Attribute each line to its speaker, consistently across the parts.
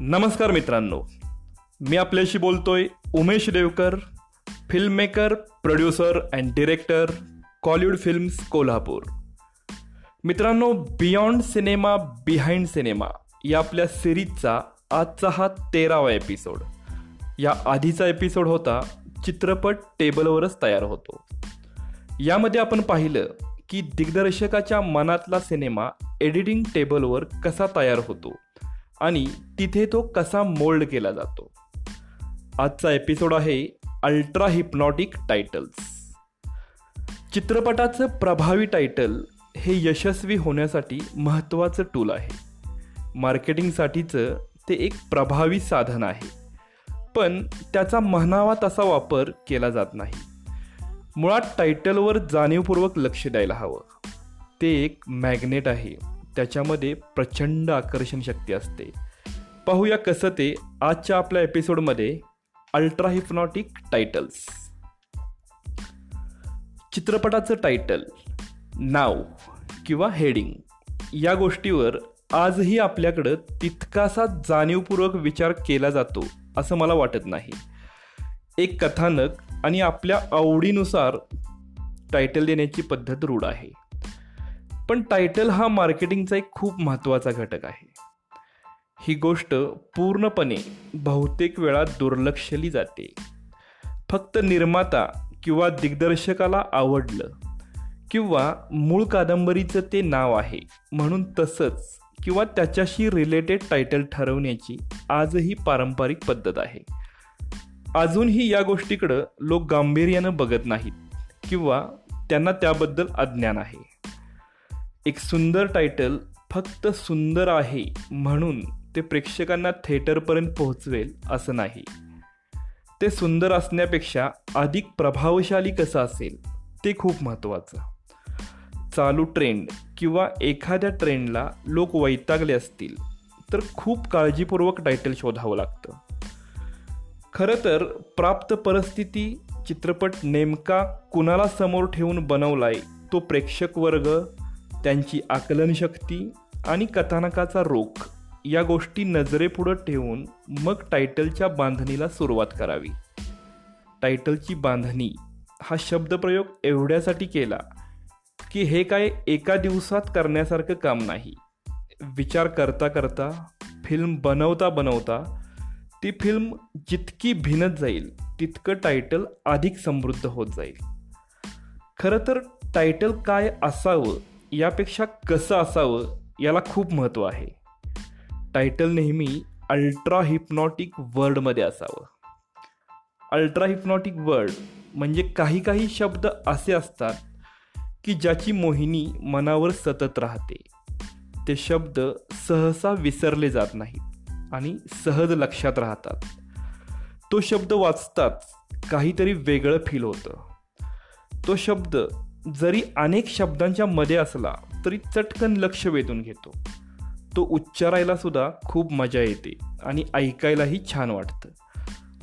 Speaker 1: नमस्कार मित्रांनो. मी आपल्याशी बोलतोय Umesh Devkar filmmaker producer and director Kollywood films Kolhapur. मित्रांनो बियॉन्ड सिनेमा बिहाइंड सिनेमा या आपल्या सिरीजचा आजचा हा तेरावा एपिसोड या आधीचा एपिसोड होता चित्रपट टेबलवरच तयार होतो. यामध्ये आपण पाहिलं की दिग्दर्शकाच्या मनातला सिनेमा एडिटिंग टेबलवर कसा तयार होतो. आणि तिथे तो कसा मोल्ड केला जातो. आजचा एपिसोड आहे अल्ट्रा हिप्नॉटिक टायटल्स. चित्रपटाचं प्रभावी टायटल हे यशस्वी होण्यासाठी महत्त्वाचं टूल आहे. मार्केटिंगसाठीचं ते एक प्रभावी साधन आहे. पण त्याचा म्हणावा तसा वापर केला जात नाही. मुळात टायटलवर जाणीवपूर्वक लक्ष द्यायला हवं. ते एक मॅग्नेट आहे. त्याच्यामध्ये प्रचंड आकर्षण शक्ती असते. पाहूया कसं ते आजच्या आपल्या एपिसोडमध्ये अल्ट्रा हिप्नॉटिक टायटल्स. चित्रपटाचं टायटल नाव किंवा हेडिंग या गोष्टीवर आजही आपल्याकडं तितकासा जाणीवपूर्वक विचार केला जातो असं मला वाटत नाही. एक कथानक आणि आपल्या आवडीनुसार टायटल देण्याची पद्धत रूढ आहे. पण टायटल हा मार्केटिंगचा एक खूप महत्त्वाचा घटक आहे. ही गोष्ट पूर्णपणे बहुतेक वेळा दुर्लक्षली जाते. फक्त निर्माता किंवा दिग्दर्शकाला आवडलं किंवा मूळ कादंबरीचं ते नाव आहे म्हणून तसंच किंवा त्याच्याशी रिलेटेड टायटल ठरवण्याची आजही पारंपरिक पद्धत आहे. अजूनही या गोष्टीकडं लोक गांभीर्यानं बघत नाहीत किंवा त्यांना त्याबद्दल अज्ञान आहे. एक सुंदर टायटल फक्त सुंदर आहे म्हणून ते प्रेक्षकांना थिएटरपर्यंत पोहोचवेल असं नाही. ते सुंदर असण्यापेक्षा अधिक प्रभावशाली कसं असेल ते खूप महत्त्वाचं. चालू ट्रेंड किंवा एखाद्या ट्रेंडला लोक वैतागले असतील तर खूप काळजीपूर्वक टायटल शोधावं लागतं. खरं तर प्राप्त परिस्थिती चित्रपट नेमका कुणाला समोर ठेवून बनवलाय तो प्रेक्षक वर्ग त्यांची आकलनशक्ती आणि कथानकाचा रोख या गोष्टी नजरेपुढं ठेवून मग टायटलच्या बांधणीला सुरुवात करावी. टायटलची बांधणी हा शब्दप्रयोग एवढ्यासाठी केला की हे काय एका दिवसात करण्यासारखं काम नाही. विचार करता करता फिल्म बनवता बनवता ती फिल्म जितकी भिनत जाईल तितकं टायटल अधिक समृद्ध होत जाईल. खरं तर टायटल काय असावं यापेक्षा कसं असावं याला खूप महत्त्व आहे. टायटल नेहमी अल्ट्रा हिप्नॉटिक वर्डमध्ये असावं. अल्ट्रा हिप्नॉटिक वर्ड म्हणजे काही काही शब्द असे असतात की ज्याची मोहिनी मनावर सतत राहते. ते शब्द सहसा विसरले जात नाहीत आणि सहज लक्षात राहतात. तो शब्द वाचताच काहीतरी वेगळं फील होतं. तो शब्द जरी अनेक शब्दांच्या मध्ये असला तरी चटकन लक्ष वेधून घेतो. तो उच्चारायला सुद्धा खूप मजा येते आणि ऐकायलाही छान वाटतं.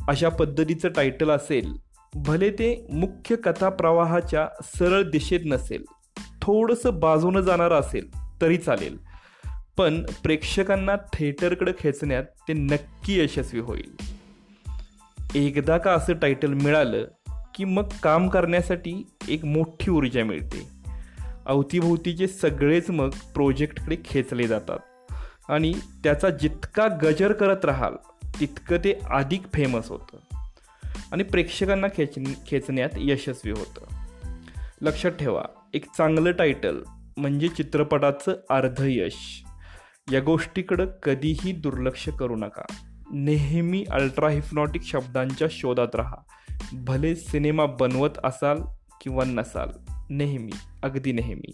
Speaker 1: अशा पद्धतीचं टायटल असेल भले ते मुख्य कथा प्रवाहाच्या सरळ दिशेत नसेल थोडंसं बाजूनं जाणारं असेल तरी चालेल. पण प्रेक्षकांना थिएटरकडे खेचण्यात ते नक्की यशस्वी होईल. एकदा का असं टायटल मिळालं की मग काम करण्यासाठी एक मोठी ऊर्जा मिळते. अवतीभोवतीचे सगळेच मग प्रोजेक्टकडे खेचले जातात. आणि त्याचा जितका गजर करत राहाल तितकं ते अधिक फेमस होतं. आणि प्रेक्षकांना खेच खेचण्यात यशस्वी होतं. लक्षात ठेवा एक चांगलं टायटल म्हणजे चित्रपटाचं अर्ध यश. या गोष्टीकडं कधीही दुर्लक्ष करू नका. नेहमी अल्ट्रा हिप्नॉटिक शब्दांच्या शोधात राहा. भले सिनेमा बनवत असाल किंवा नसाल नेहमी अगदी नेहमी.